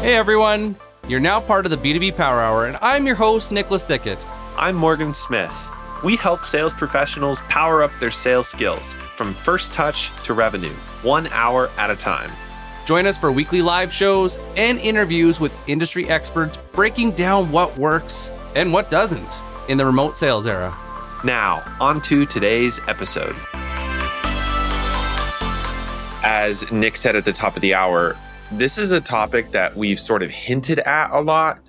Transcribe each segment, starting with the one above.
Hey everyone, you're now part of the B2B Power Hour, and I'm your host, Nicholas Thickett. I'm Morgan Smith. We help sales professionals power up their sales skills from first touch to revenue, one hour at a time. Join us for weekly live shows and interviews with industry experts breaking down what works and what doesn't in the remote sales era. Now, on to today's episode. As Nick said at the top of the hour, this is a topic that we've sort of hinted at a lot,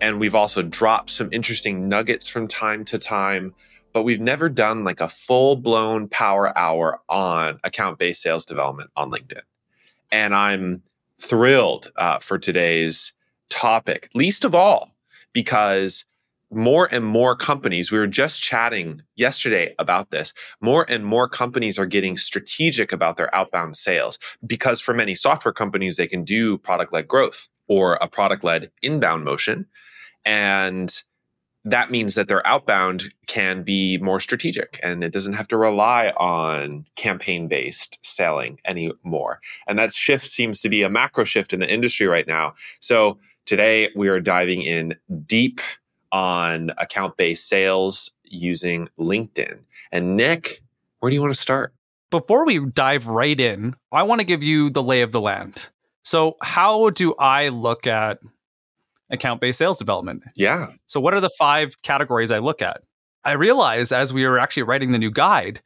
and we've also dropped some interesting nuggets from time to time, but we've never done like a full blown power hour on account based sales development on LinkedIn. And I'm thrilled uh, for today's topic, least of all, because more and more companies, we were just chatting yesterday about this, more and more companies are getting strategic about their outbound sales because for many software companies, they can do product led growth or a product led inbound motion. And that means that their outbound can be more strategic and it doesn't have to rely on campaign based selling anymore. And that shift seems to be a macro shift in the industry right now. So today we are diving in deep on account based sales using LinkedIn. And Nick, where do you want to start? Before we dive right in, I want to give you the lay of the land. So, how do I look at account based sales development? Yeah. So, what are the five categories I look at? I realized as we were actually writing the new guide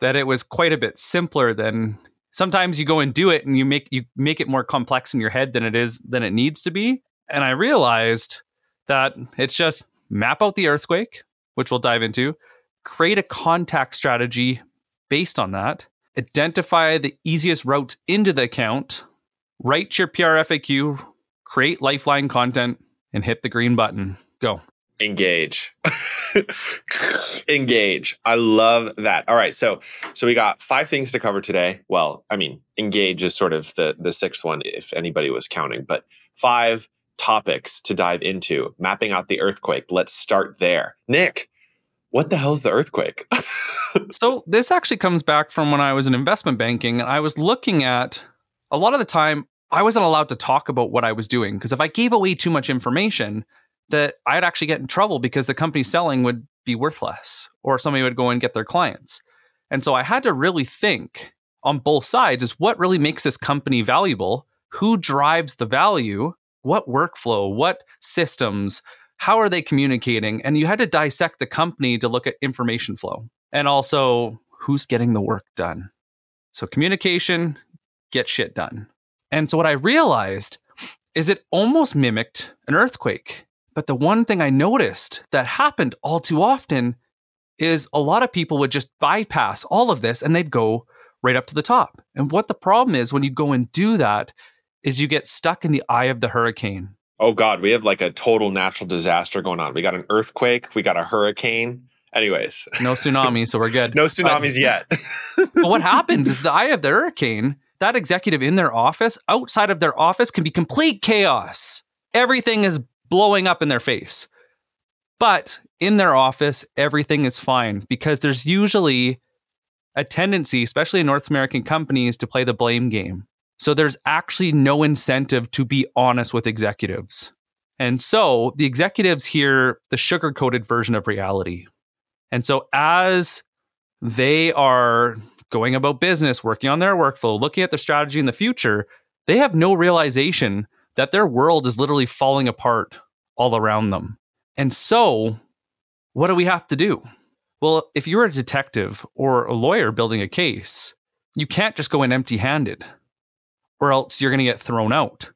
that it was quite a bit simpler than sometimes you go and do it and you make you make it more complex in your head than it is than it needs to be. And I realized that it's just map out the earthquake, which we'll dive into, create a contact strategy based on that, identify the easiest routes into the account, write your PR FAQ, create lifeline content, and hit the green button. Go. Engage. engage. I love that. All right, so so we got five things to cover today. Well, I mean, engage is sort of the the sixth one if anybody was counting, but five topics to dive into. Mapping out the earthquake. Let's start there. Nick, what the hell's the earthquake? so, this actually comes back from when I was in investment banking and I was looking at a lot of the time I wasn't allowed to talk about what I was doing because if I gave away too much information, that I'd actually get in trouble because the company selling would be worthless or somebody would go and get their clients. And so I had to really think on both sides is what really makes this company valuable? Who drives the value? What workflow, what systems, how are they communicating? And you had to dissect the company to look at information flow and also who's getting the work done. So communication, get shit done. And so what I realized is it almost mimicked an earthquake. But the one thing I noticed that happened all too often is a lot of people would just bypass all of this and they'd go right up to the top. And what the problem is when you go and do that is you get stuck in the eye of the hurricane. Oh God, we have like a total natural disaster going on. We got an earthquake, we got a hurricane. Anyways, no tsunami, so we're good. no tsunamis yet. but what happens is the eye of the hurricane, that executive in their office, outside of their office, can be complete chaos. Everything is blowing up in their face. But in their office, everything is fine because there's usually a tendency, especially in North American companies, to play the blame game. So there's actually no incentive to be honest with executives. And so the executives hear the sugar coated version of reality. And so as they are going about business, working on their workflow, looking at their strategy in the future, they have no realization that their world is literally falling apart all around them. And so, what do we have to do? Well, if you're a detective or a lawyer building a case, you can't just go in empty handed or else you're going to get thrown out.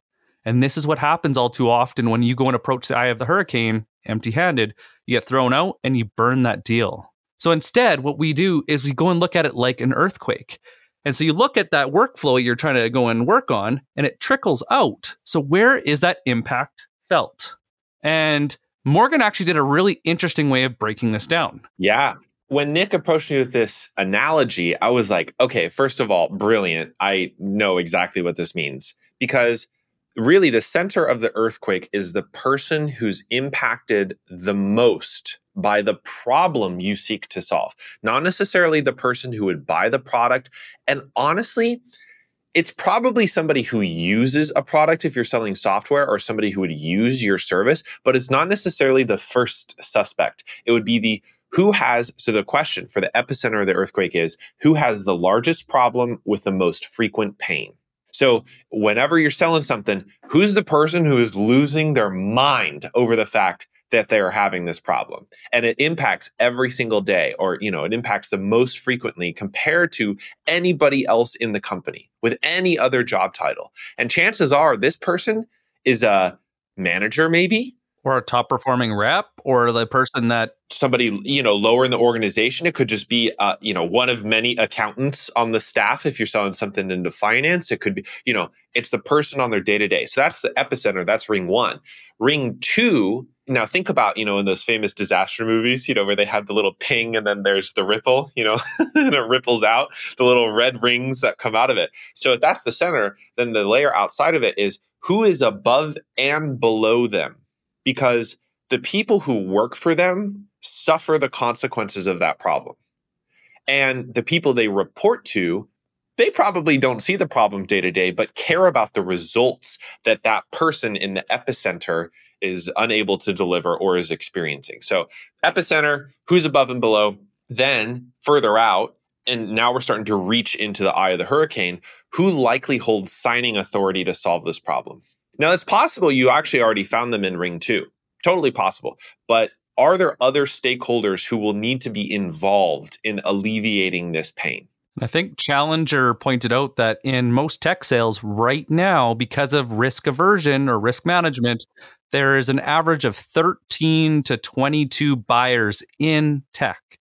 And this is what happens all too often when you go and approach the eye of the hurricane empty handed, you get thrown out and you burn that deal. So instead, what we do is we go and look at it like an earthquake. And so you look at that workflow you're trying to go and work on, and it trickles out. So, where is that impact felt? And Morgan actually did a really interesting way of breaking this down. Yeah when Nick approached me with this analogy, I was like, okay, first of all, brilliant. I know exactly what this means because really the center of the earthquake is the person who's impacted the most by the problem you seek to solve, not necessarily the person who would buy the product. And honestly, it's probably somebody who uses a product if you're selling software or somebody who would use your service, but it's not necessarily the first suspect. It would be the who has, so the question for the epicenter of the earthquake is who has the largest problem with the most frequent pain? So, whenever you're selling something, who's the person who is losing their mind over the fact that they're having this problem and it impacts every single day or you know it impacts the most frequently compared to anybody else in the company with any other job title and chances are this person is a manager maybe or a top performing rep or the person that somebody you know lower in the organization it could just be uh, you know one of many accountants on the staff if you're selling something into finance. It could be you know it's the person on their day to day so that's the epicenter. That's ring one. Ring two now think about you know in those famous disaster movies you know where they have the little ping and then there's the ripple you know and it ripples out. The little red rings that come out of it. So if that's the center then the layer outside of it is who is above and below them because the people who work for them suffer the consequences of that problem. And the people they report to, they probably don't see the problem day to day, but care about the results that that person in the epicenter is unable to deliver or is experiencing. So, epicenter, who's above and below, then further out, and now we're starting to reach into the eye of the hurricane, who likely holds signing authority to solve this problem? Now, it's possible you actually already found them in Ring 2. Totally possible. But are there other stakeholders who will need to be involved in alleviating this pain? I think Challenger pointed out that in most tech sales right now, because of risk aversion or risk management, there is an average of 13 to 22 buyers in tech.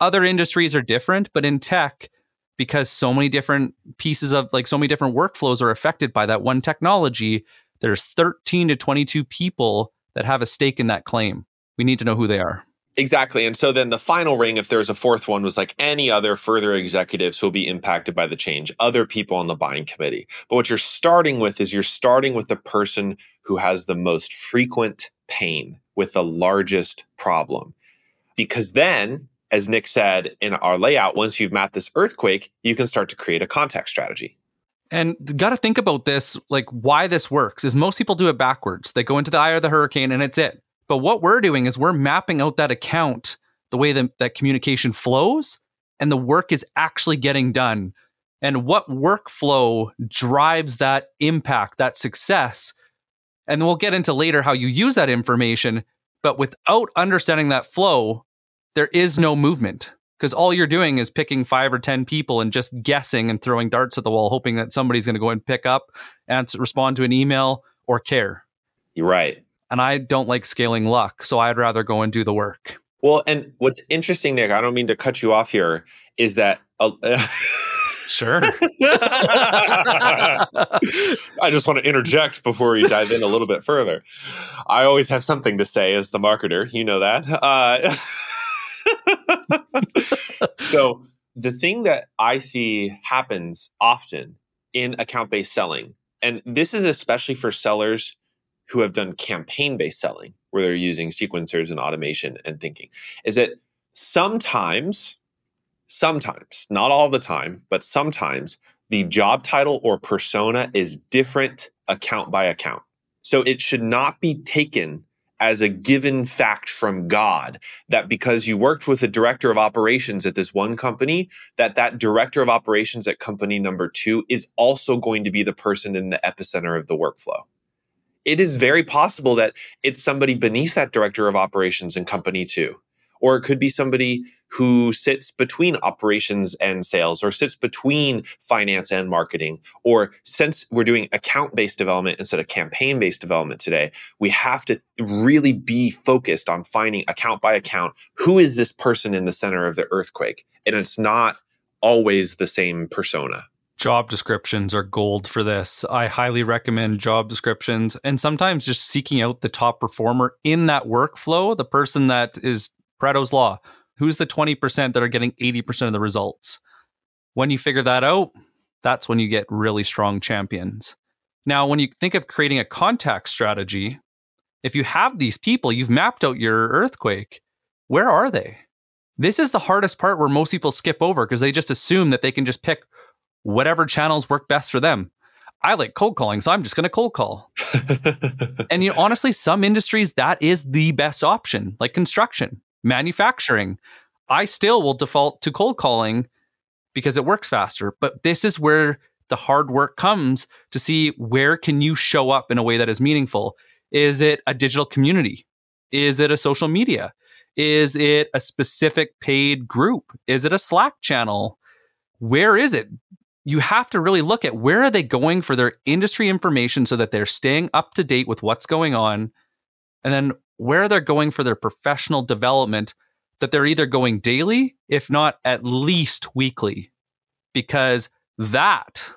Other industries are different, but in tech, because so many different pieces of like so many different workflows are affected by that one technology, there's 13 to 22 people that have a stake in that claim. We need to know who they are. Exactly. And so then the final ring, if there's a fourth one, was like any other further executives will be impacted by the change, other people on the buying committee. But what you're starting with is you're starting with the person who has the most frequent pain with the largest problem. Because then, as Nick said in our layout, once you've mapped this earthquake, you can start to create a contact strategy. And got to think about this, like why this works is most people do it backwards. They go into the eye of the hurricane and it's it. But what we're doing is we're mapping out that account, the way that, that communication flows, and the work is actually getting done. And what workflow drives that impact, that success. And we'll get into later how you use that information. But without understanding that flow, there is no movement because all you're doing is picking five or ten people and just guessing and throwing darts at the wall hoping that somebody's going to go and pick up and respond to an email or care you're right and i don't like scaling luck so i'd rather go and do the work well and what's interesting nick i don't mean to cut you off here is that uh, Sure. I just want to interject before we dive in a little bit further. I always have something to say as the marketer. You know that. Uh, so the thing that I see happens often in account based selling, and this is especially for sellers who have done campaign based selling, where they're using sequencers and automation and thinking, is that sometimes, sometimes, not all the time, but sometimes the job title or persona is different account by account. So it should not be taken as a given fact from God that because you worked with a director of operations at this one company, that that director of operations at company number two is also going to be the person in the epicenter of the workflow. It is very possible that it's somebody beneath that director of operations in company two or it could be somebody who sits between operations and sales or sits between finance and marketing or since we're doing account based development instead of campaign based development today we have to really be focused on finding account by account who is this person in the center of the earthquake and it's not always the same persona job descriptions are gold for this. I highly recommend job descriptions and sometimes just seeking out the top performer in that workflow, the person that is Pareto's law. Who's the 20% that are getting 80% of the results? When you figure that out, that's when you get really strong champions. Now, when you think of creating a contact strategy, if you have these people, you've mapped out your earthquake, where are they? This is the hardest part where most people skip over because they just assume that they can just pick whatever channels work best for them. I like cold calling, so I'm just going to cold call. and you know, honestly, some industries that is the best option, like construction, manufacturing. I still will default to cold calling because it works faster. But this is where the hard work comes to see where can you show up in a way that is meaningful. Is it a digital community? Is it a social media? Is it a specific paid group? Is it a Slack channel? Where is it? You have to really look at where are they going for their industry information so that they're staying up to date with what's going on. And then where they're going for their professional development that they're either going daily, if not at least weekly, because that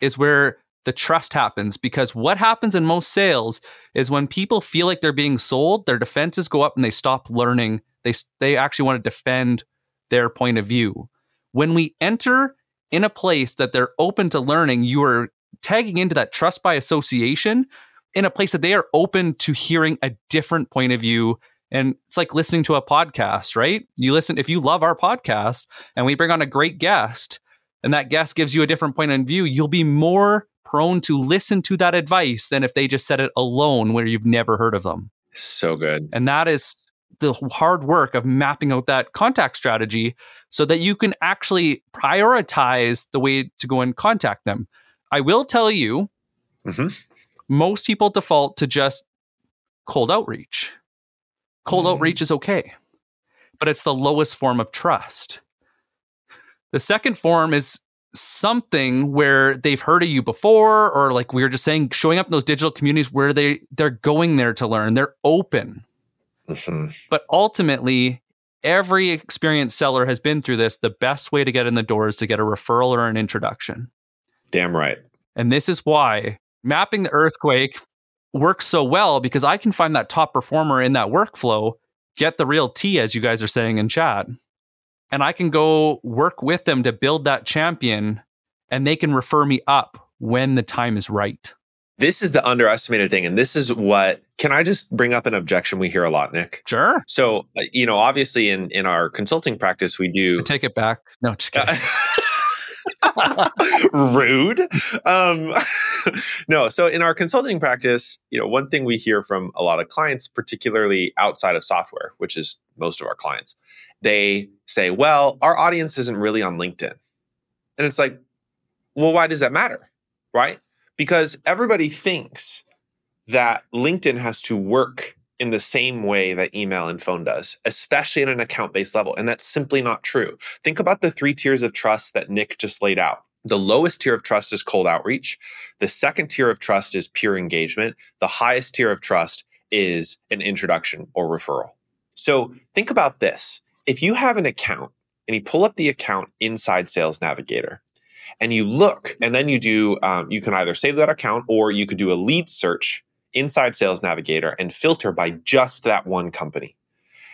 is where the trust happens because what happens in most sales is when people feel like they're being sold, their defenses go up and they stop learning. They they actually want to defend their point of view. When we enter in a place that they're open to learning, you are tagging into that trust by association in a place that they are open to hearing a different point of view. And it's like listening to a podcast, right? You listen, if you love our podcast and we bring on a great guest and that guest gives you a different point of view, you'll be more prone to listen to that advice than if they just said it alone where you've never heard of them. So good. And that is the hard work of mapping out that contact strategy so that you can actually prioritize the way to go and contact them. I will tell you, mm-hmm. Most people default to just cold outreach. Cold mm. outreach is okay, but it's the lowest form of trust. The second form is something where they've heard of you before or like we were just saying showing up in those digital communities where they they're going there to learn they're open mm-hmm. but ultimately every experienced seller has been through this the best way to get in the door is to get a referral or an introduction damn right and this is why mapping the earthquake works so well because i can find that top performer in that workflow get the real tea as you guys are saying in chat and I can go work with them to build that champion and they can refer me up when the time is right. This is the underestimated thing. And this is what can I just bring up an objection we hear a lot, Nick? Sure. So, uh, you know, obviously in in our consulting practice, we do I take it back. No, just kidding. rude um no so in our consulting practice you know one thing we hear from a lot of clients particularly outside of software which is most of our clients they say, well, our audience isn't really on LinkedIn. And it's like, well, why does that matter? Right? Because everybody thinks that LinkedIn has to work in the same way that email and phone does, especially at an account based level. And that's simply not true. Think about the three tiers of trust that Nick just laid out. The lowest tier of trust is cold outreach. The second tier of trust is peer engagement. The highest tier of trust is an introduction or referral. So think about this if you have an account and you pull up the account inside Sales Navigator and you look, and then you do, um, you can either save that account or you could do a lead search inside Sales Navigator and filter by just that one company.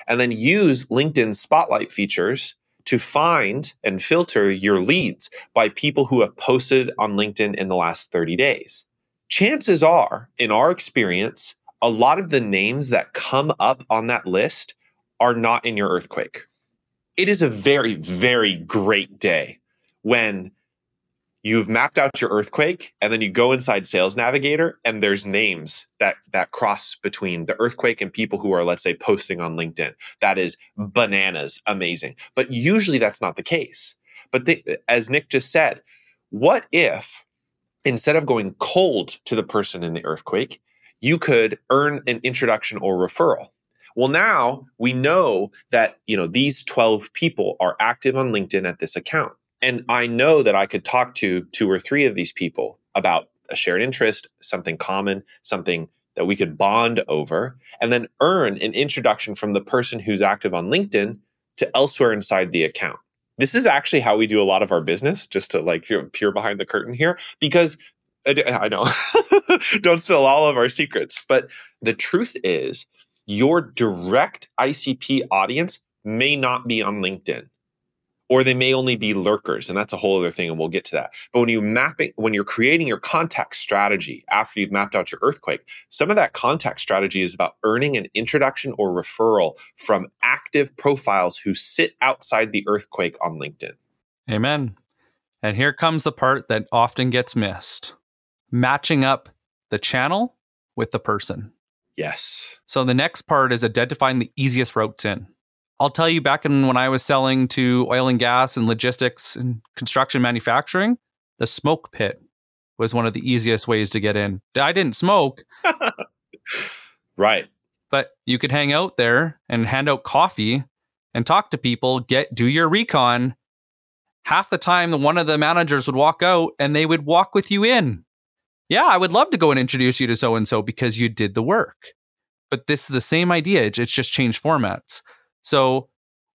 And then use LinkedIn Spotlight features to find and filter your leads by people who have posted on LinkedIn in the last 30 days. Chances are, in our experience, a lot of the names that come up on that list are not in your earthquake. It is a very, very great day when you've mapped out your earthquake and then you go inside sales navigator and there's names that that cross between the earthquake and people who are let's say posting on linkedin. That is bananas amazing. But usually that's not the case. But the, as nick just said what if instead of going cold to the person in the earthquake you could earn an introduction or referral? Well, now we know that, you know, these 12 people are active on LinkedIn at this account. And I know that I could talk to two or three of these people about a shared interest, something common, something that we could bond over, and then earn an introduction from the person who's active on LinkedIn to elsewhere inside the account. This is actually how we do a lot of our business, just to like peer behind the curtain here, because I know, don't spill all of our secrets. But the truth is, your direct ICP audience may not be on LinkedIn or they may only be lurkers and that's a whole other thing and we'll get to that but when you map it when you're creating your contact strategy after you've mapped out your earthquake some of that contact strategy is about earning an introduction or referral from active profiles who sit outside the earthquake on linkedin amen And here comes the part that often gets missed matching up the channel with the person. Yes. So the next part is identifying the easiest routes in. I'll tell you back in when I was selling to oil and gas and logistics and construction manufacturing, the smoke pit was one of the easiest ways to get in. I didn't smoke. right. But you could hang out there and hand out coffee and talk to people, get do your recon. Half the time one of the managers would walk out and they would walk with you in. Yeah, I would love to go and introduce you to so and so because you did the work. But this is the same idea, it's just changed formats. So,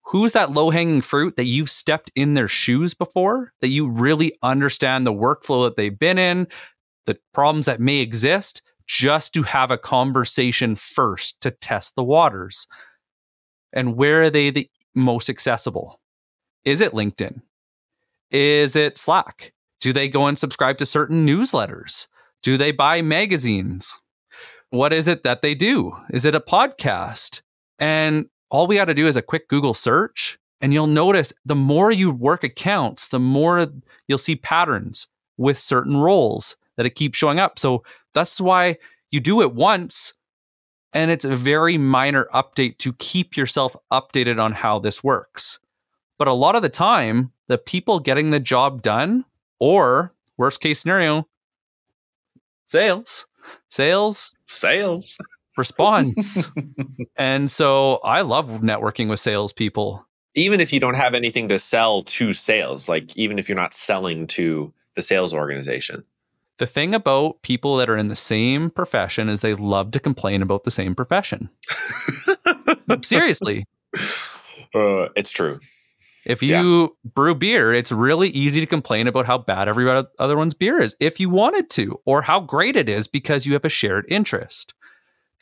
who's that low hanging fruit that you've stepped in their shoes before, that you really understand the workflow that they've been in, the problems that may exist, just to have a conversation first to test the waters? And where are they the most accessible? Is it LinkedIn? Is it Slack? Do they go and subscribe to certain newsletters? Do they buy magazines? What is it that they do? Is it a podcast? And all we got to do is a quick Google search, and you'll notice the more you work accounts, the more you'll see patterns with certain roles that it keeps showing up. So that's why you do it once, and it's a very minor update to keep yourself updated on how this works. But a lot of the time, the people getting the job done, or worst case scenario, sales, sales, sales response. and so I love networking with salespeople. Even if you don't have anything to sell to sales, like even if you're not selling to the sales organization. The thing about people that are in the same profession is they love to complain about the same profession. Seriously. Uh, it's true. If you yeah. brew beer, it's really easy to complain about how bad every other one's beer is if you wanted to, or how great it is because you have a shared interest.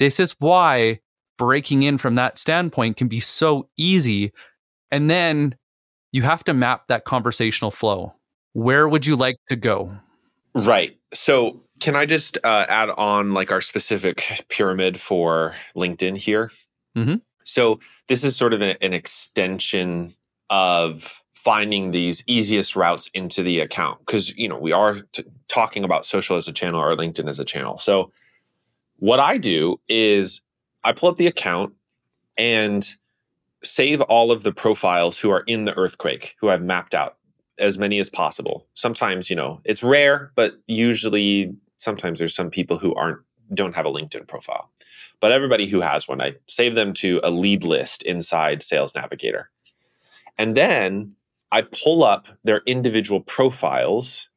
This is why breaking in from that standpoint can be so easy. And then you have to map that conversational flow. Where would you like to go? Right. So, can I just uh, add on like our specific pyramid for LinkedIn here? Mm-hmm. So, this is sort of a, an extension of finding these easiest routes into the account because you know we are t- talking about social as a channel or LinkedIn as a channel. So what I do is I pull up the account and save all of the profiles who are in the earthquake, who I've mapped out as many as possible. Sometimes, you know, it's rare, but usually sometimes there's some people who aren't don't have a LinkedIn profile. But everybody who has one, I save them to a lead list inside Sales Navigator. And then I pull up their individual profiles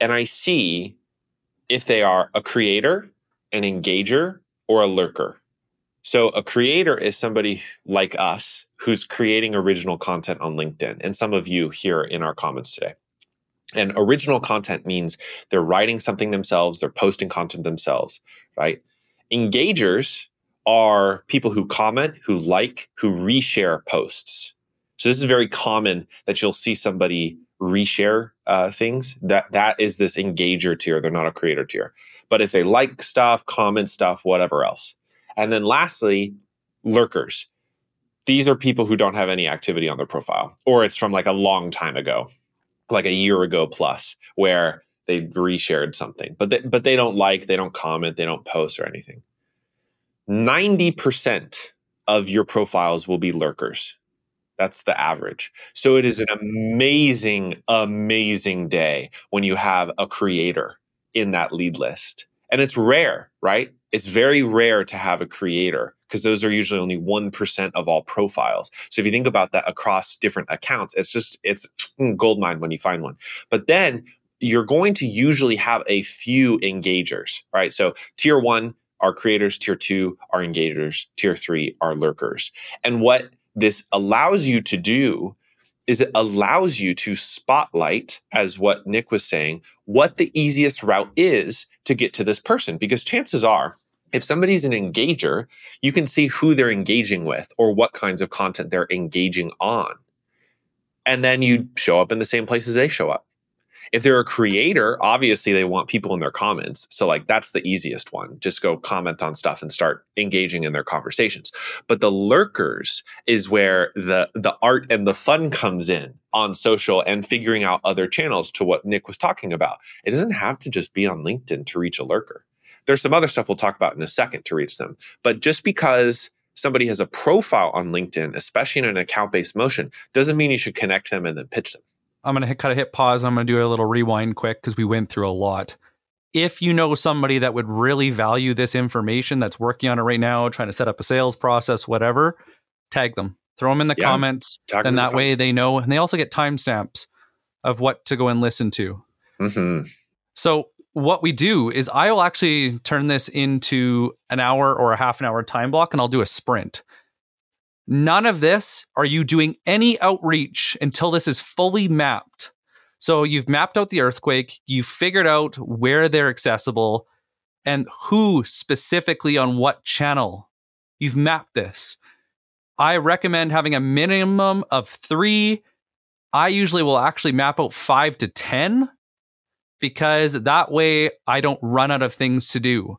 and I see if they are a creator an engager or a lurker. So a creator is somebody like us who's creating original content on LinkedIn, and some of you here in our comments today. And original content means they're writing something themselves, they're posting content themselves, right? Engagers are people who comment, who like, who reshare posts. So this is very common that you'll see somebody reshare uh, things. That that is this engager tier. They're not a creator tier but if they like stuff, comment stuff, whatever else. And then lastly, lurkers. These are people who don't have any activity on their profile, or it's from like a long time ago, like a year ago plus, where they reshared something, but they, but they don't like, they don't comment, they don't post or anything. 90% of your profiles will be lurkers. That's the average. So it is an mm-hmm. amazing, amazing day when you have a creator in that lead list. And it's rare, right? It's very rare to have a creator because those are usually only 1% of all profiles. So if you think about that across different accounts, it's just, it's gold mine when you find one. But then you're going to usually have a few engagers, right? So tier one are creators, tier two are engagers, tier three are lurkers. And what this allows you to do is it allows you to spotlight, as what Nick was saying, what the easiest route is to get to this person. Because chances are, if somebody's an engager, you can see who they're engaging with or what kinds of content they're engaging on. And then you show up in the same places they show up. If they're a creator, obviously they want people in their comments. So like that's the easiest one. Just go comment on stuff and start engaging in their conversations. But the lurkers is where the the art and the fun comes in on social and figuring out other channels to what Nick was talking about. It doesn't have to just be on LinkedIn to reach a lurker. There's some other stuff we'll talk about in a second to reach them. But just because somebody has a profile on LinkedIn, especially in an account based motion, doesn't mean you should connect them and then pitch them. I'm going to kind of hit pause. I'm going to do a little rewind quick because we went through a lot. If you know somebody that would really value this information that's working on it right now, trying to set up a sales process, whatever, tag them, throw them in the yeah, comments. And that the way they know. And they also get timestamps of what to go and listen to. Mm-hmm. So what we do is I will actually turn this into an hour or a half an hour time block and I'll do a sprint. None of this are you doing any outreach until this is fully mapped. So you've mapped out the earthquake, you've figured out where they're accessible and who specifically on what channel. You've mapped this. I recommend having a minimum of three. I usually will actually map out five to 10 because that way I don't run out of things to do.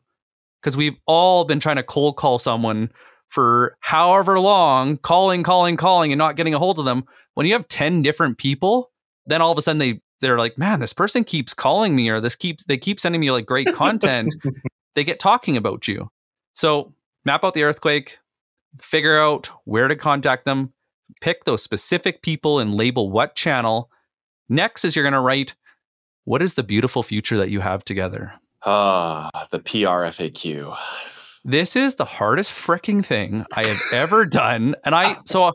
Because we've all been trying to cold call someone for however long, calling, calling, calling, and not getting a hold of them. When you have 10 different people, then all of a sudden they they're like, man, this person keeps calling me, or this keeps they keep sending me like great content. they get talking about you. So map out the earthquake, figure out where to contact them, pick those specific people and label what channel. Next is you're going to write what is the beautiful future that you have together? Ah, uh, the PR FAQ. This is the hardest freaking thing I have ever done. And I, so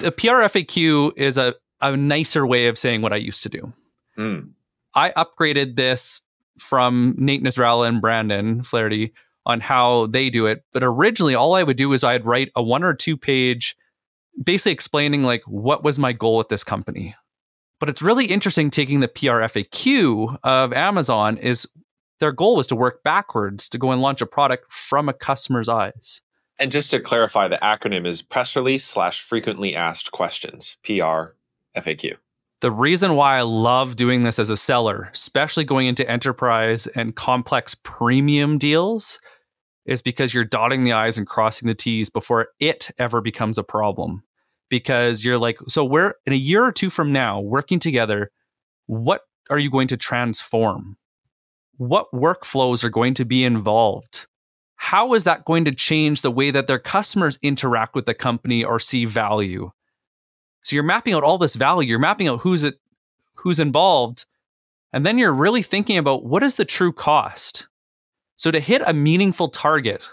the PR FAQ is a, a nicer way of saying what I used to do. Mm. I upgraded this from Nate Nasralla and Brandon Fluharty on how they do it. But originally, all I would do is I'd write a one or two page, basically explaining like what was my goal with this company. But it's really interesting taking the PR FAQ of Amazon is their goal was to work backwards to go and launch a product from a customer's eyes. And just to clarify, the acronym is press release slash frequently asked questions, PR FAQ. The reason why I love doing this as a seller, especially going into enterprise and complex premium deals, is because you're dotting the I's and crossing the T's before it ever becomes a problem because you're like, so we're in a year or two from now working together. What are you going to transform? What workflows are going to be involved? How is that going to change the way that their customers interact with the company or see value? So you're mapping out all this value, you're mapping out who's it, who's involved, and then you're really thinking about what is the true cost. So to hit a meaningful target,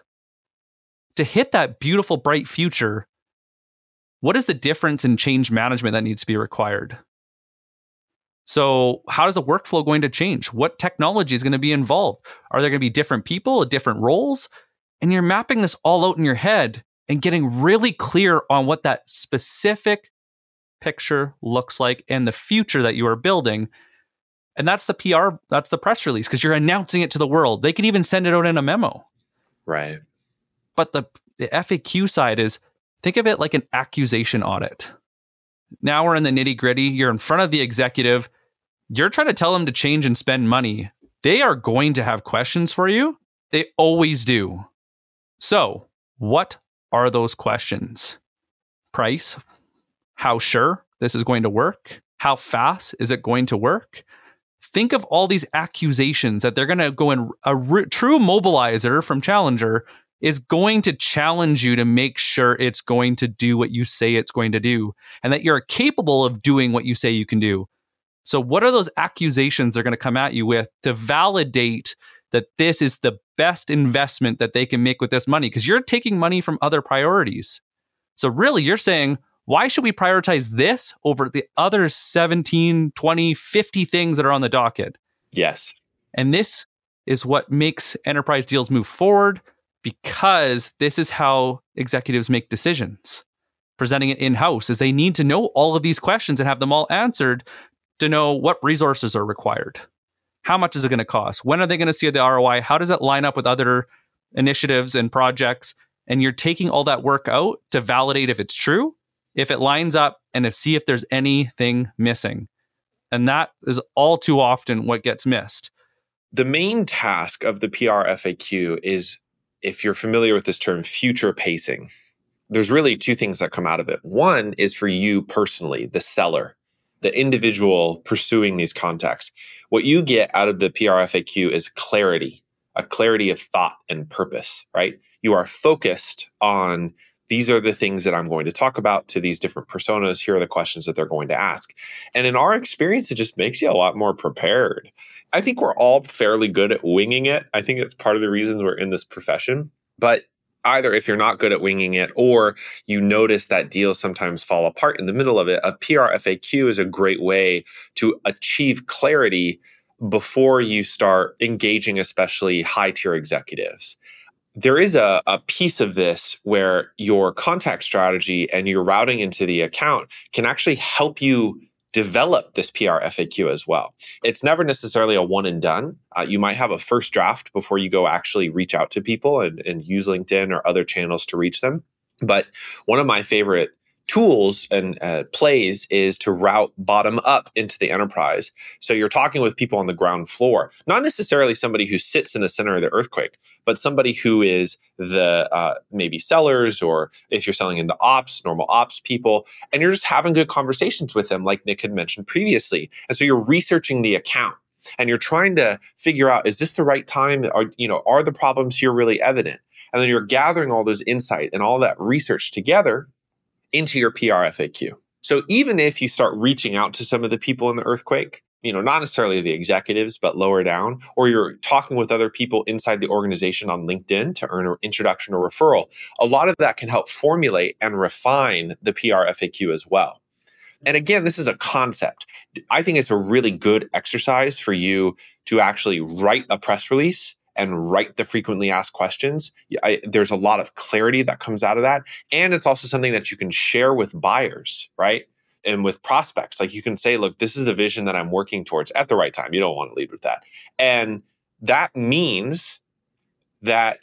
to hit that beautiful bright future, what is the difference in change management that needs to be required? So, how is the workflow going to change? What technology is going to be involved? Are there going to be different people, different roles? And you're mapping this all out in your head and getting really clear on what that specific picture looks like and the future that you are building. And that's the PR, that's the press release because you're announcing it to the world. They can even send it out in a memo. Right. But the, the FAQ side is Think of it like an accusation audit. Now we're in the nitty gritty. You're in front of the executive. You're trying to tell them to change and spend money. They are going to have questions for you. They always do. So, what are those questions? Price? How sure this is going to work? How fast is it going to work? Think of all these accusations that they're going to go in a r- true mobilizer from Challenger is going to challenge you to make sure it's going to do what you say it's going to do and that you're capable of doing what you say you can do. So, what are those accusations they're going to come at you with to validate that this is the best investment that they can make with this money? Because you're taking money from other priorities. So, really, you're saying, why should we prioritize this over the other 17, 20, 50 things that are on the docket? Yes. And this is what makes enterprise deals move forward because this is how executives make decisions. Presenting it in house is they need to know all of these questions and have them all answered to know what resources are required. How much is it going to cost? When are they going to see the ROI? How does it line up with other initiatives and projects? And you're taking all that work out to validate if it's true, if it lines up, and to see if there's anything missing. And that is all too often what gets missed. The main task of the PR FAQ is, if you're familiar with this term, future pacing. There's really two things that come out of it. One is for you personally, the seller, the individual pursuing these contacts. What you get out of the PRFAQ is clarity, a clarity of thought and purpose, right? You are focused on these are the things that I'm going to talk about to these different personas. Here are the questions that they're going to ask. And in our experience, it just makes you a lot more prepared. I think we're all fairly good at winging it. I think it's part of the reasons we're in this profession. But either if you're not good at winging it or you notice that deals sometimes fall apart in the middle of it, a PR FAQ is a great way to achieve clarity before you start engaging, especially high tier executives. There is a, a piece of this where your contact strategy and your routing into the account can actually help you develop this PR FAQ as well. It's never necessarily a one and done. Uh, you might have a first draft before you go actually reach out to people and, and use LinkedIn or other channels to reach them. But one of my favorite tools and uh, plays is to route bottom up into the enterprise. So you're talking with people on the ground floor, not necessarily somebody who sits in the center of the earthquake, but somebody who is the uh, maybe sellers or if you're selling into ops, normal ops people, and you're just having good conversations with them, like Nick had mentioned previously. And so you're researching the account and you're trying to figure out is this the right time are you know are the problems here really evident and then you're gathering all those insight and all that research together into your PR FAQ. So even if you start reaching out to some of the people in the earthquake, you know, not necessarily the executives, but lower down, or you're talking with other people inside the organization on LinkedIn to earn an introduction or referral, a lot of that can help formulate and refine the PR FAQ as well. And again, this is a concept. I think it's a really good exercise for you to actually write a press release and write the frequently asked questions, I, there's a lot of clarity that comes out of that. And it's also something that you can share with buyers, right? And with prospects. Like you can say, look, this is the vision that I'm working towards at the right time. You don't want to lead with that. And that means that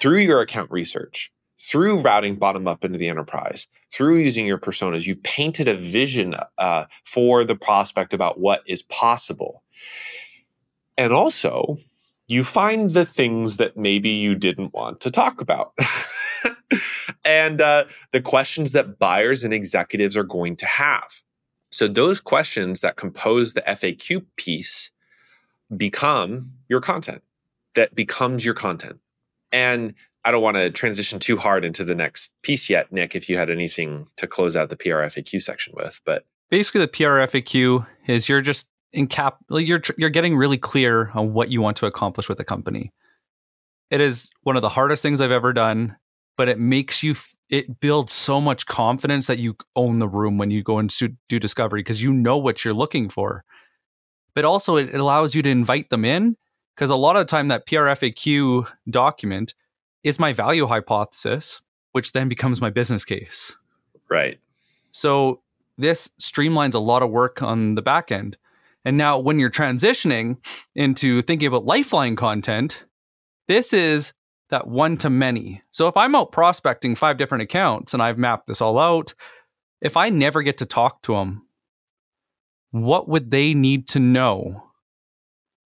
through your account research, through routing bottom up into the enterprise, through using your personas, you painted a vision uh, for the prospect about what is possible. And also, you find the things that maybe you didn't want to talk about. and uh, the questions that buyers and executives are going to have. So, those questions that compose the FAQ piece become your content, that becomes your content. And I don't want to transition too hard into the next piece yet, Nick, if you had anything to close out the PR FAQ section with. But basically, the PR FAQ is you're just in cap you're you're getting really clear on what you want to accomplish with a company. It is one of the hardest things I've ever done, but it makes you it builds so much confidence that you own the room when you go and do discovery because you know what you're looking for. But also it allows you to invite them in because a lot of the time that PRFAQ document is my value hypothesis, which then becomes my business case. Right. So this streamlines a lot of work on the back end. And now, when you're transitioning into thinking about Lifeline content, this is that one to many. So if I'm out prospecting five different accounts and I've mapped this all out, if I never get to talk to them, what would they need to know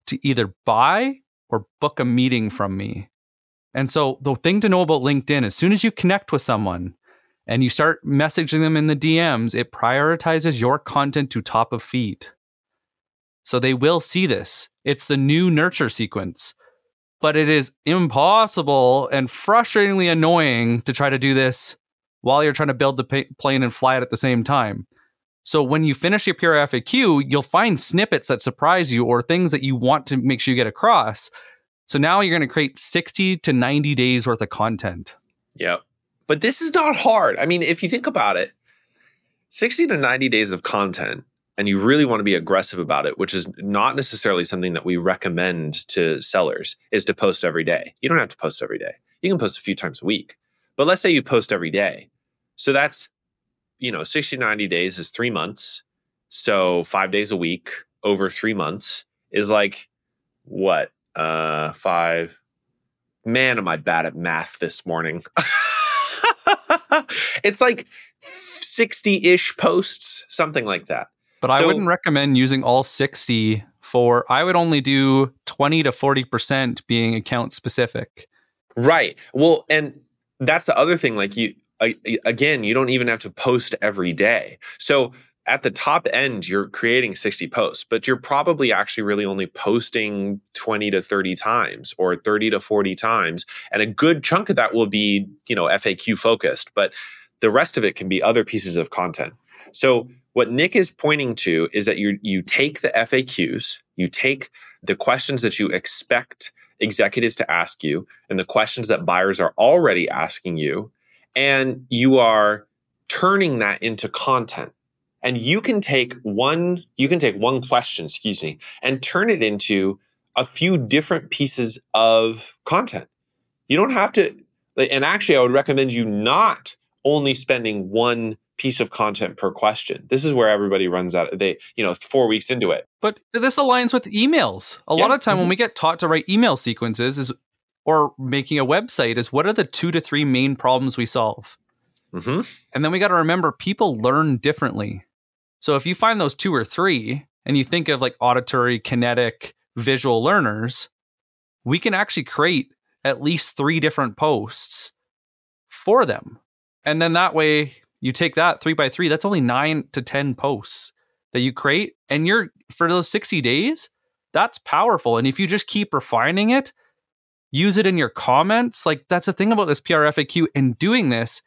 to either buy or book a meeting from me? And so the thing to know about LinkedIn, as soon as you connect with someone and you start messaging them in the DMs, it prioritizes your content to top of feed. So they will see this. It's the new nurture sequence. But it is impossible and frustratingly annoying to try to do this while you're trying to build the plane and fly it at the same time. So when you finish your PR FAQ, you'll find snippets that surprise you or things that you want to make sure you get across. So now you're going to create 60 to 90 days worth of content. Yep. But this is not hard. I mean, if you think about it, 60 to 90 days of content and you really want to be aggressive about it, which is not necessarily something that we recommend to sellers, is to post every day. You don't have to post every day. You can post a few times a week. But let's say you post every day. So that's, you know, 60, 90 days is three months. So five days a week over three months is like what? Uh five. Man, am I bad at math this morning. it's like 60-ish posts, something like that. But I wouldn't recommend using all 60 for, I would only do 20 to 40% being account specific. Right. Well, and that's the other thing. Like you, again, you don't even have to post every day. So at the top end, you're creating 60 posts, but you're probably actually really only posting 20 to 30 times or 30 to 40 times. And a good chunk of that will be, you know, FAQ focused, but the rest of it can be other pieces of content. So what Nick is pointing to is that you you take the FAQs, you take the questions that you expect executives to ask you and the questions that buyers are already asking you and you are turning that into content. And you can take one you can take one question excuse me and turn it into a few different pieces of content. You don't have to and actually i would recommend you not only spending one piece of content per question this is where everybody runs out of they you know four weeks into it but this aligns with emails a yeah. lot of time mm-hmm. when we get taught to write email sequences is or making a website is what are the two to three main problems we solve mm-hmm. and then we got to remember people learn differently so if you find those two or three and you think of like auditory, kinetic, visual learners, we can actually create at least three different posts for them. And then that way you take that three by three, that's only nine to 10 posts that you create. And you're for those 60 days, that's powerful. And if you just keep refining it, use it in your comments. Like that's the thing about this PR FAQ and doing this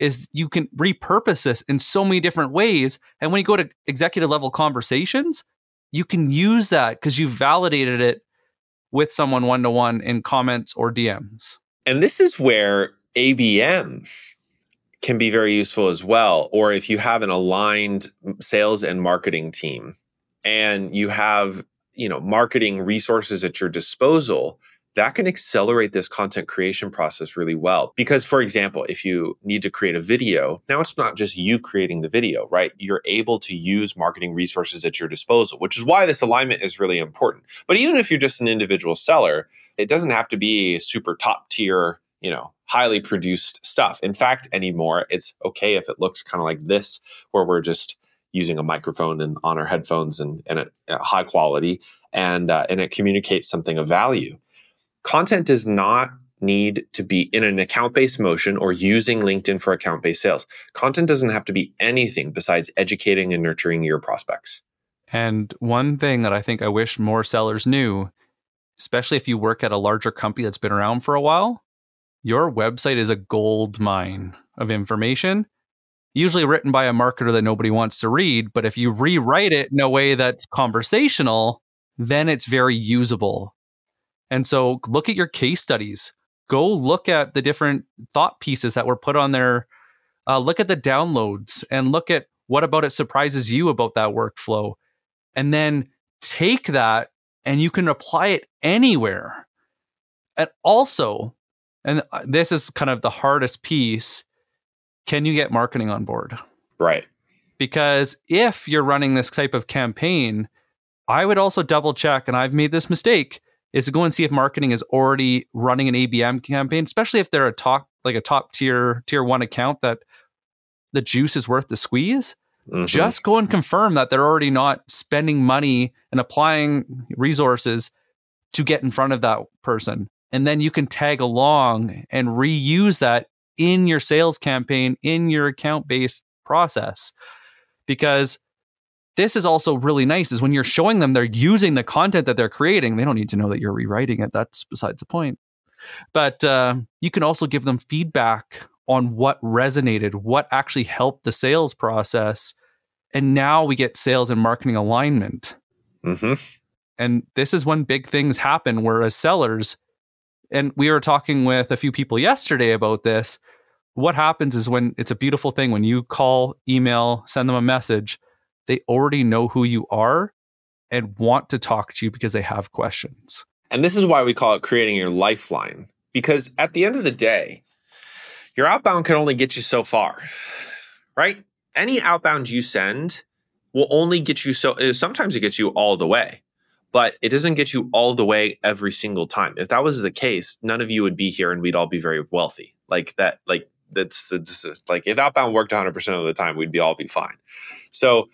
is you can repurpose this in so many different ways. And when you go to executive level conversations, you can use that because you validated it with someone one to one in comments or DMs. And this is where ABM can be very useful as well. Or if you have an aligned sales and marketing team and you have, you know, marketing resources at your disposal, that can accelerate this content creation process really well. Because, for example, if you need to create a video, now it's not just you creating the video, right? You're able to use marketing resources at your disposal, which is why this alignment is really important. But even if you're just an individual seller, it doesn't have to be super top tier, you know, highly produced stuff. In fact, anymore, it's okay if it looks kind of like this, where we're just using a microphone and on our headphones and, and at, high quality and uh, and it communicates something of value content does not need to be in an account based motion or using LinkedIn for account based sales. Content doesn't have to be anything besides educating and nurturing your prospects. And one thing that I think I wish more sellers knew, especially if you work at a larger company that's been around for a while, your website is a gold mine of information, usually written by a marketer that nobody wants to read. But if you rewrite it in a way that's conversational, then it's very usable and so look at your case studies. Go look at the different thought pieces that were put on there. Uh, look at the downloads and look at what about it surprises you about that workflow. And then take that and you can apply it anywhere. And also, and uh, this is kind of the hardest piece can you get marketing on board? Right. Because if you're running this type of campaign, I would also double check, and I've made this mistake is to go and see if marketing is already running an ABM campaign, especially if they're a top like a top tier tier one account that the juice is worth the squeeze. Mm-hmm. Just go and confirm that they're already not spending money and applying resources to get in front of that person. And then you can tag along and reuse that in your sales campaign, in your account based process. Because this is also really nice is when you're showing them they're using the content that they're creating they don't need to know that you're rewriting it that's besides the point but uh, you can also give them feedback on what resonated what actually helped the sales process and now we get sales and marketing alignment mm-hmm. and this is when big things happen where as sellers and we were talking with a few people yesterday about this what happens is when it's a beautiful thing when you call email send them a message they already know who you are and want to talk to you because they have questions. And this is why we call it creating your lifeline. Because at the end of the day, your outbound can only get you so far, right? Any outbound you send will only get you so, sometimes it gets you all the way, but it doesn't get you all the way every single time. If that was the case, none of you would be here and we'd all be very wealthy. Like that, like that's, that's like if outbound worked 100% of the time, we'd be all be fine. So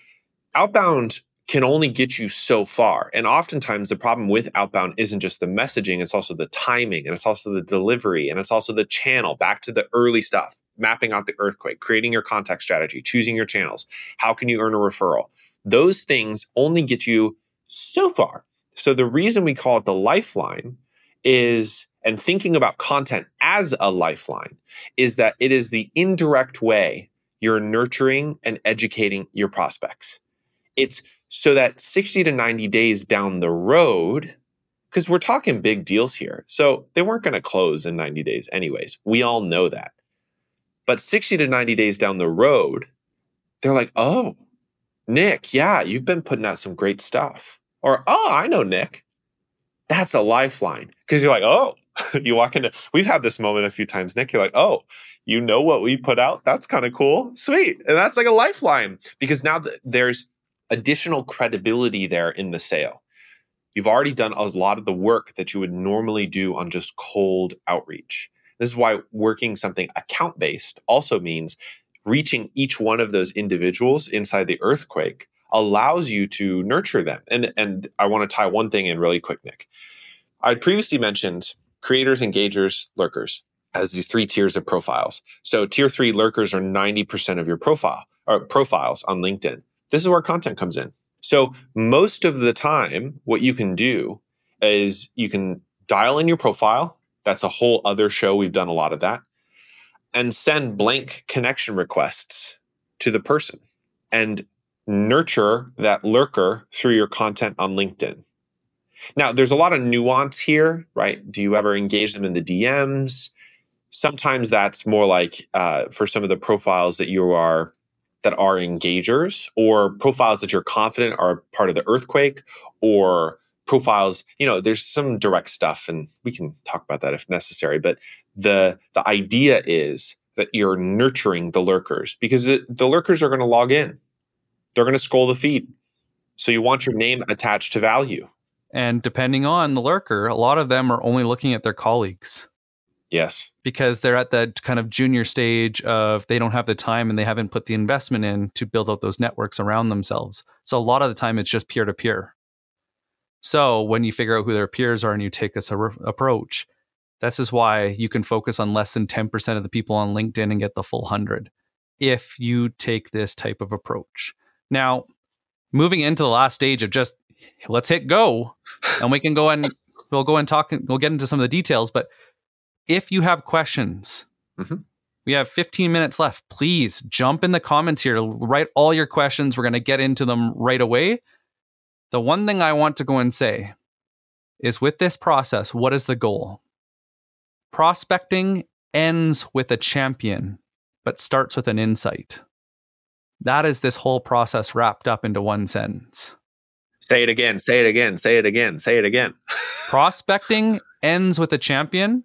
outbound can only get you so far. And oftentimes the problem with outbound isn't just the messaging, it's also the timing and it's also the delivery and it's also the channel back to the early stuff, mapping out the earthquake, creating your contact strategy, choosing your channels. How can you earn a referral? Those things only get you so far. So the reason we call it the lifeline is and thinking about content as a lifeline is that it is the indirect way you're nurturing and educating your prospects. It's so that 60 to 90 days down the road, because we're talking big deals here. So they weren't going to close in 90 days, anyways. We all know that. But 60 to 90 days down the road, they're like, oh, Nick, yeah, you've been putting out some great stuff. Or, oh, I know Nick. That's a lifeline. Because you're like, oh, you walk into, we've had this moment a few times, Nick. You're like, oh, you know what we put out? That's kind of cool. Sweet. And that's like a lifeline because now th- there's additional credibility there in the sale. You've already done a lot of the work that you would normally do on just cold outreach. This is why working something account based also means reaching each one of those individuals inside the earthquake allows you to nurture them. And and I want to tie one thing in really quick, Nick. I previously mentioned creators, engagers, lurkers as these three tiers of profiles. So tier three lurkers are 90% of your profile or profiles on LinkedIn. This is where content comes in. So most of the time, what you can do is you can dial in your profile. That's a whole other show. We've done a lot of that. And send blank connection requests to the person and nurture that lurker through your content on LinkedIn. Now, there's a lot of nuance here, right? Do you ever engage them in the DMs? Sometimes that's more like uh, for some of the profiles that you are that are engagers or profiles that you're confident are part of the earthquake or profiles you know there's some direct stuff and we can talk about that if necessary but the the idea is that you're nurturing the lurkers because the, the lurkers are going to log in they're going to scroll the feed so you want your name attached to value and depending on the lurker a lot of them are only looking at their colleagues Yes. Because they're at that kind of junior stage of they don't have the time and they haven't put the investment in to build out those networks around themselves. So a lot of the time it's just peer to peer. So when you figure out who their peers are and you take this ar- approach, this is why you can focus on less than 10% of the people on LinkedIn and get the full 100 if you take this type of approach. Now, moving into the last stage of just let's hit go and we can go and we'll go and talk and we'll get into some of the details, but if you have questions, mm-hmm. we have 15 minutes left. Please jump in the comments here, write all your questions. We're going to get into them right away. The one thing I want to go and say is with this process, what is the goal? Prospecting ends with a champion, but starts with an insight. That is this whole process wrapped up into one sentence. Say it again, say it again, say it again, say it again. Prospecting ends with a champion,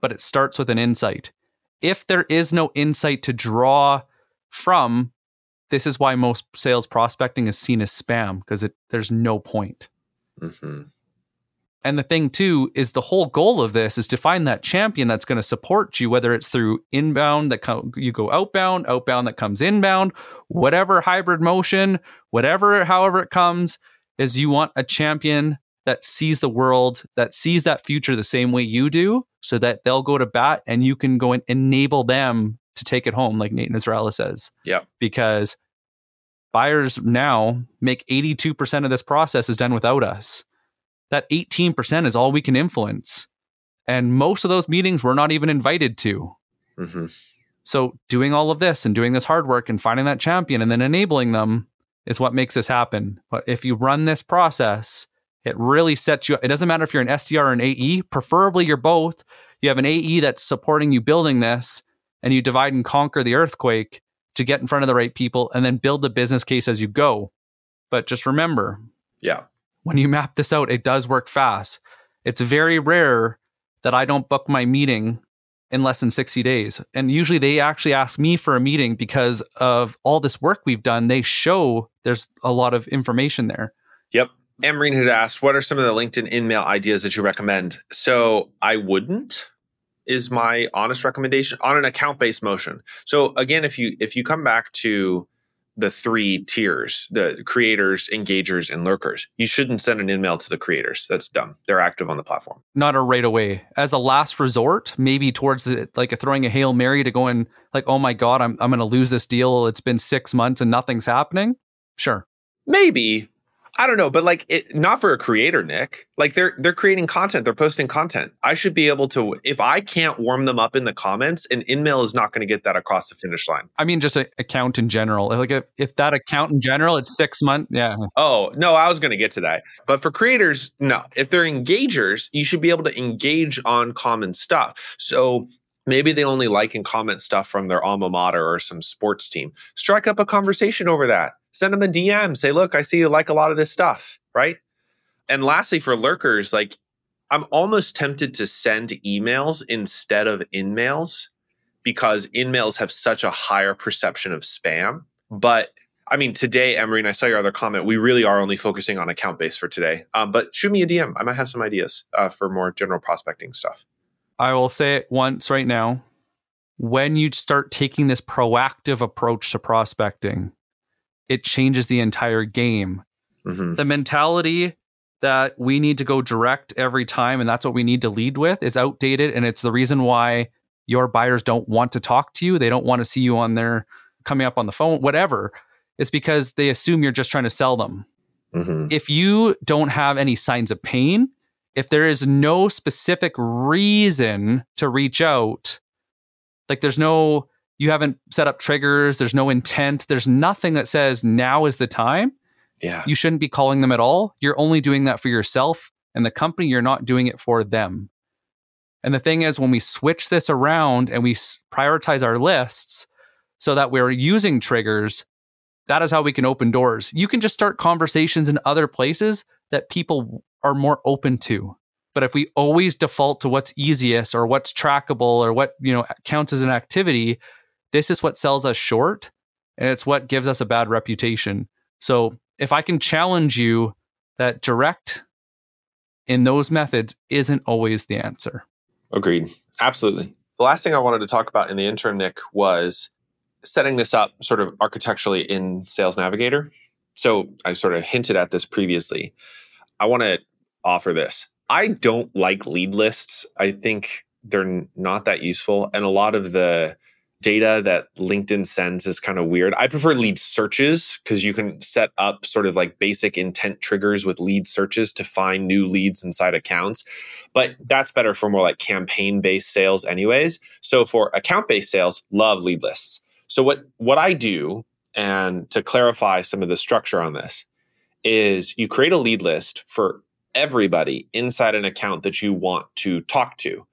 but it starts with an insight. If there is no insight to draw from, this is why most sales prospecting is seen as spam because there's no point. Mm-hmm. And the thing too is the whole goal of this is to find that champion that's going to support you, whether it's through inbound that you go outbound, outbound that comes inbound, whatever hybrid motion, whatever, however it comes, is you want a champion that sees the world, that sees that future the same way you do, so that they'll go to bat and you can go and enable them to take it home, like Nate Nasralla says. Yeah. Because buyers now make 82% of this process is done without us. That 18% is all we can influence. And most of those meetings we're not even invited to. Mm-hmm. So doing all of this and doing this hard work and finding that champion and then enabling them is what makes this happen. But if you run this process, it really sets you. It doesn't matter if you're an SDR or an AE. Preferably, you're both. You have an AE that's supporting you building this, and you divide and conquer the earthquake to get in front of the right people, and then build the business case as you go. But just remember, yeah, when you map this out, it does work fast. It's very rare that I don't book my meeting in less than 60 days. And usually they actually ask me for a meeting because of all this work we've done. They show there's a lot of information there. Yep. Amreen had asked, what are some of the LinkedIn in-mail ideas that you recommend? So I wouldn't is my honest recommendation on an account-based motion. So again, if you if you come back to the three tiers the creators engagers and lurkers. You shouldn't send an email to the creators. That's dumb. They're active on the platform. Not a right away. As a last resort maybe towards the like a throwing a hail mary to go and like oh my god i'm, I'm gonna lose this deal. It's been six months and nothing's happening. Sure. Maybe I don't know, but like it, not for a creator, Nick. Like they're they're creating content, they're posting content. I should be able to if I can't warm them up in the comments, an InMail is not going to get that across the finish line. I mean, just an account in general. Like if, if that account in general, it's six months. Yeah. Oh no, I was going to get to that. But for creators, no. If they're engagers, you should be able to engage on common stuff. So maybe they only like and comment stuff from their alma mater or some sports team. Strike up a conversation over that send them a DM. Say, look, I see you like a lot of this stuff, right? And lastly, for lurkers, like I'm almost tempted to send emails instead of in-mails because in-mails have such a higher perception of spam. But I mean, today, Emery, and I saw your other comment, we really are only focusing on account base for today. Um, but shoot me a DM. I might have some ideas uh, for more general prospecting stuff. I will say it once right now. When you start taking this proactive approach to prospecting, it changes the entire game. Mm-hmm. The mentality that we need to go direct every time and that's what we need to lead with is outdated and it's the reason why your buyers don't want to talk to you they don't want to see you on their coming up on the phone whatever it's because they assume you're just trying to sell them mm-hmm. if you don't have any signs of pain if there is no specific reason to reach out like there's no you haven't set up triggers, there's no intent, there's nothing that says now is the time. Yeah. You shouldn't be calling them at all. You're only doing that for yourself and the company, you're not doing it for them. And the thing is, when we switch this around and we prioritize our lists so that we're using triggers, that is how we can open doors. You can just start conversations in other places that people are more open to. But if we always default to what's easiest or what's trackable or what, you know, counts as an activity, this is what sells us short and it's what gives us a bad reputation. So if I can challenge you that direct in those methods isn't always the answer. Agreed. Absolutely. The last thing I wanted to talk about in the interim, Nick, was setting this up sort of architecturally in Sales Navigator. So I sort of hinted at this previously. I want to offer this. I don't like lead lists. I think they're not that useful. And a lot of the data that LinkedIn sends is kind of weird. I prefer lead searches because you can set up sort of like basic intent triggers with lead searches to find new leads inside accounts. But that's better for more like campaign based sales, anyways. So for account based sales, love lead lists. So what what I do, and to clarify some of the structure on this, is you create a lead list for everybody inside an account that you want to talk to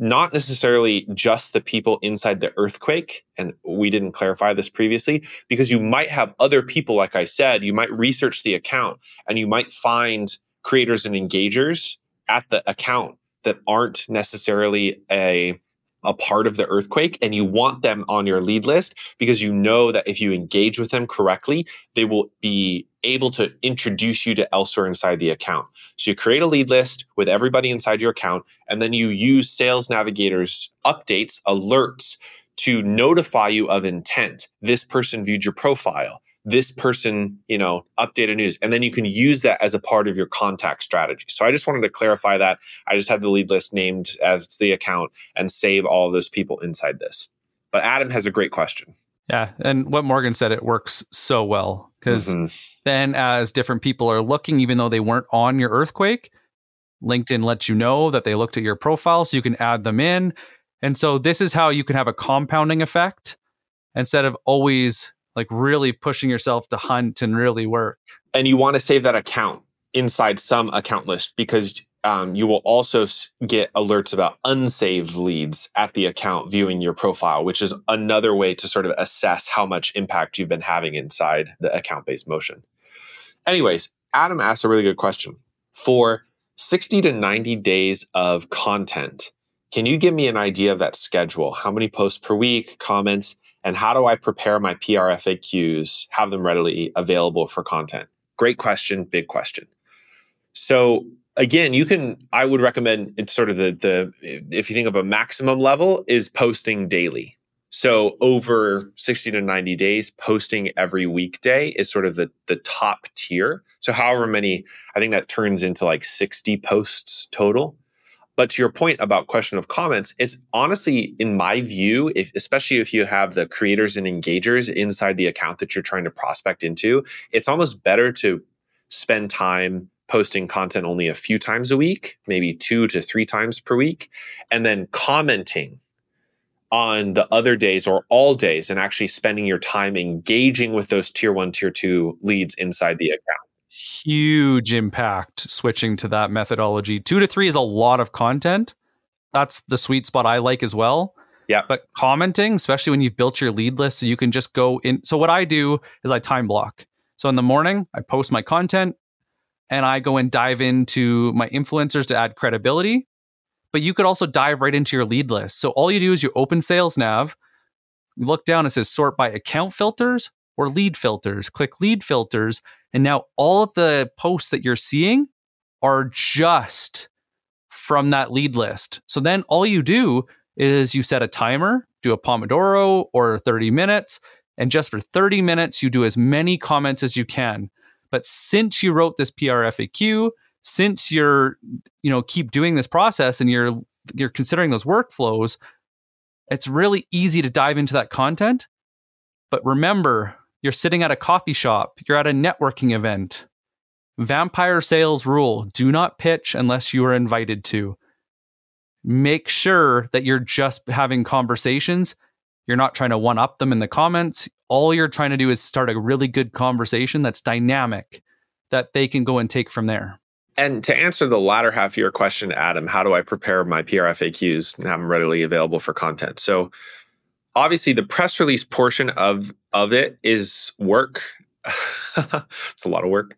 not necessarily just the people inside the earthquake. And we didn't clarify this previously because you might have other people, like I said, you might research the account and you might find creators and engagers at the account that aren't necessarily a a part of the earthquake and you want them on your lead list because you know that if you engage with them correctly, they will be able to introduce you to elsewhere inside the account. So you create a lead list with everybody inside your account and then you use Sales Navigator's updates, alerts to notify you of intent. This person viewed your profile this person, you know, updated news. And then you can use that as a part of your contact strategy. So I just wanted to clarify that. I just have the lead list named as the account and save all those people inside this. But Adam has a great question. Yeah. And what Morgan said, it works so well because mm-hmm. then as different people are looking, even though they weren't on your earthquake, LinkedIn lets you know that they looked at your profile so you can add them in. And so this is how you can have a compounding effect instead of always like really pushing yourself to hunt and really work. And you want to save that account inside some account list because um, you will also get alerts about unsaved leads at the account viewing your profile, which is another way to sort of assess how much impact you've been having inside the account based motion. Anyways, Adam asked a really good question. For 60 to 90 days of content, can you give me an idea of that schedule? How many posts per week, comments, and how do I prepare my PR FAQs, have them readily available for content? Great question, big question. So again, you can I would recommend it's sort of the the if you think of a maximum level is posting daily. So over 60 to 90 days, posting every weekday is sort of the, the top tier. So however many, I think that turns into like 60 posts total. But to your point about question of comments, it's honestly, in my view, if, especially if you have the creators and engagers inside the account that you're trying to prospect into, it's almost better to spend time posting content only a few times a week, maybe two to three times per week, and then commenting on the other days or all days and actually spending your time engaging with those tier one, tier two leads inside the account. Huge impact switching to that methodology. Two to three is a lot of content. That's the sweet spot I like as well. Yeah. But commenting, especially when you've built your lead list, so you can just go in. So, what I do is I time block. So, in the morning, I post my content and I go and dive into my influencers to add credibility but you could also dive right into your lead list. So all you do is you open Sales Nav, look down, it says sort by account filters or lead filters. Click lead filters, and now all of the posts that you're seeing are just from that lead list. So then all you do is you set a timer, do a Pomodoro or 30 minutes, and just for 30 minutes, you do as many comments as you can. But since you wrote this PR FAQ, since you're you know keep doing this process and you're you're considering those workflows it's really easy to dive into that content. But remember you're sitting at a coffee shop you're at a networking event. Vampire sales rule do not pitch unless you are invited to. Make sure that you're just having conversations you're not trying to one up them in the comments all you're trying to do is start a really good conversation that's dynamic that they can go and take from there and to answer the latter half of your question, Adam, how do I prepare my PR FAQs and have them readily available for content? So obviously the press release portion of of it is work. it's a lot of work.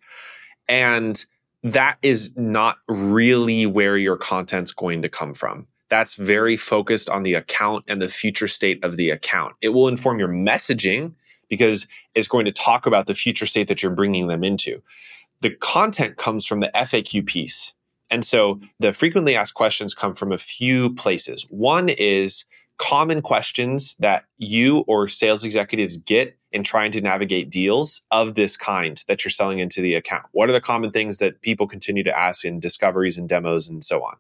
And that is not really where your content's going to come from. That's very focused on the account and the future state of the account. It will inform your messaging because it's going to talk about the future state that you're bringing them into the content comes from the FAQ piece. And so the frequently asked questions come from a few places. One is common questions that you or sales executives get in trying to navigate deals of this kind that you're selling into the account. What are the common things that people continue to ask in discoveries and demos and so on?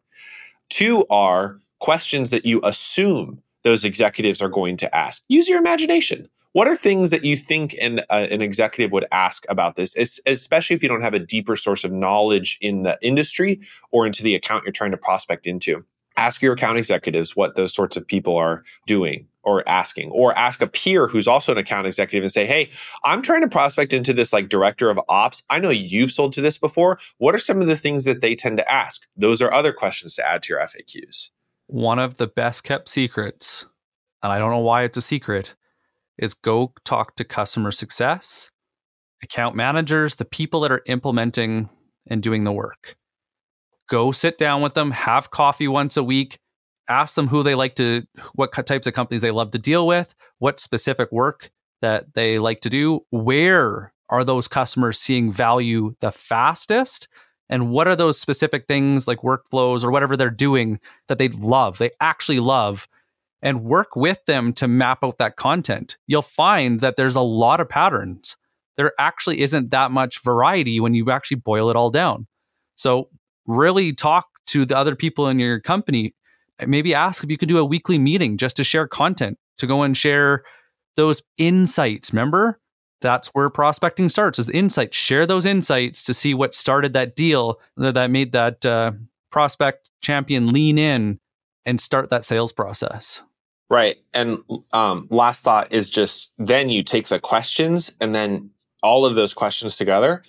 Two are questions that you assume those executives are going to ask. Use your imagination. What are things that you think an, uh, an executive would ask about this, especially if you don't have a deeper source of knowledge in the industry or into the account you're trying to prospect into? Ask your account executives what those sorts of people are doing or asking, or ask a peer who's also an account executive and say, Hey, I'm trying to prospect into this like director of ops. I know you've sold to this before. What are some of the things that they tend to ask? Those are other questions to add to your FAQs. One of the best kept secrets, and I don't know why it's a secret, is go talk to customer success, account managers, the people that are implementing and doing the work. Go sit down with them, have coffee once a week, ask them who they like to, what types of companies they love to deal with, what specific work that they like to do, where are those customers seeing value the fastest? And what are those specific things like workflows or whatever they're doing that they love, they actually love, and work with them to map out that content. You'll find that there's a lot of patterns. There actually isn't that much variety when you actually boil it all down. So, really talk to the other people in your company. Maybe ask if you can do a weekly meeting just to share content, to go and share those insights. Remember, that's where prospecting starts is insights. Share those insights to see what started that deal that made that uh, prospect champion lean in and start that sales process. Right. And um, last thought is just then you take the questions and then all of those questions together,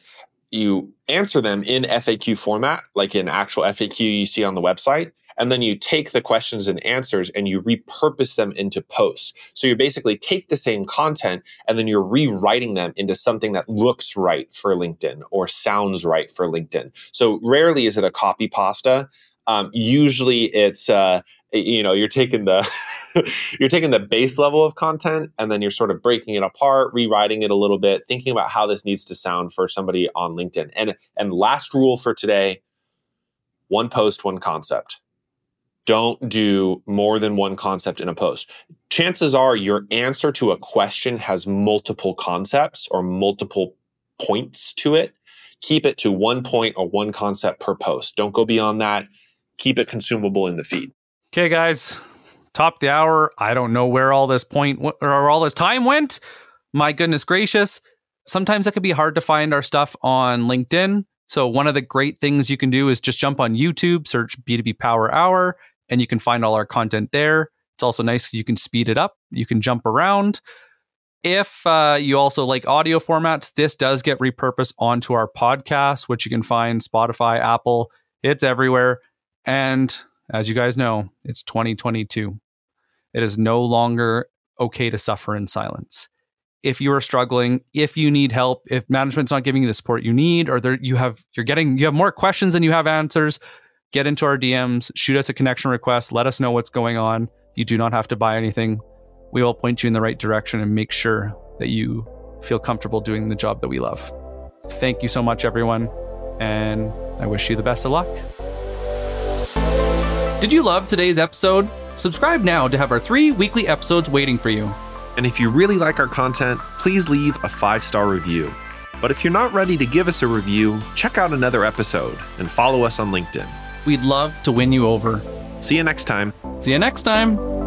you answer them in FAQ format, like in actual FAQ you see on the website. And then you take the questions and answers and you repurpose them into posts. So you basically take the same content and then you're rewriting them into something that looks right for LinkedIn or sounds right for LinkedIn. So rarely is it a copy pasta. Um, usually it's uh, you know you're taking the you're taking the base level of content and then you're sort of breaking it apart rewriting it a little bit thinking about how this needs to sound for somebody on linkedin and and last rule for today one post one concept don't do more than one concept in a post. Chances are your answer to a question has multiple concepts or multiple points to it. Keep it to one point or one concept per post. Don't go beyond that. Keep it consumable in the feed. Okay, guys, top the hour. I don't know where all this point or all this time went. My goodness gracious. Sometimes it can be hard to find our stuff on LinkedIn. So, one of the great things you can do is just jump on YouTube, search B2B Power Hour, and you can find all our content there. It's also nice you can speed it up, you can jump around. If uh, you also like audio formats, this does get repurposed onto our podcast, which you can find Spotify, Apple, it's everywhere. And as you guys know, it's 2022. It is no longer okay to suffer in silence. If you are struggling, if you need help, if management's not giving you the support you need, or there, you have you're getting you have more questions than you have answers, get into our DMs, shoot us a connection request, let us know what's going on. You do not have to buy anything. We will point you in the right direction and make sure that you feel comfortable doing the job that we love. Thank you so much, everyone, and I wish you the best of luck. Did you love today's episode? Subscribe now to have our three weekly episodes waiting for you. And if you really like our content, please leave a five star review. But if you're not ready to give us a review, check out another episode and follow us on LinkedIn. We'd love to win you over. See you next time. See you next time.